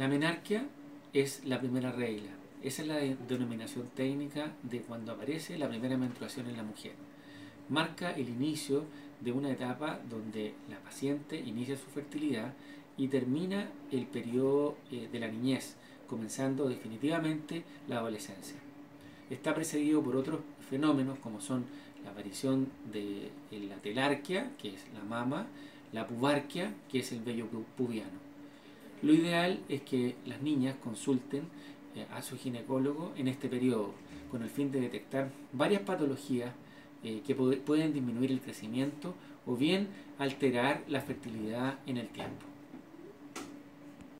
La menarquia es la primera regla. Esa es la denominación técnica de cuando aparece la primera menstruación en la mujer. Marca el inicio de una etapa donde la paciente inicia su fertilidad y termina el periodo eh, de la niñez, comenzando definitivamente la adolescencia. Está precedido por otros fenómenos como son la aparición de la telarquia, que es la mama, la pubarquia, que es el vello pubiano. Lo ideal es que las niñas consulten eh, a su ginecólogo en este periodo, con el fin de detectar varias patologías eh, que pueden disminuir el crecimiento o bien alterar la fertilidad en el tiempo.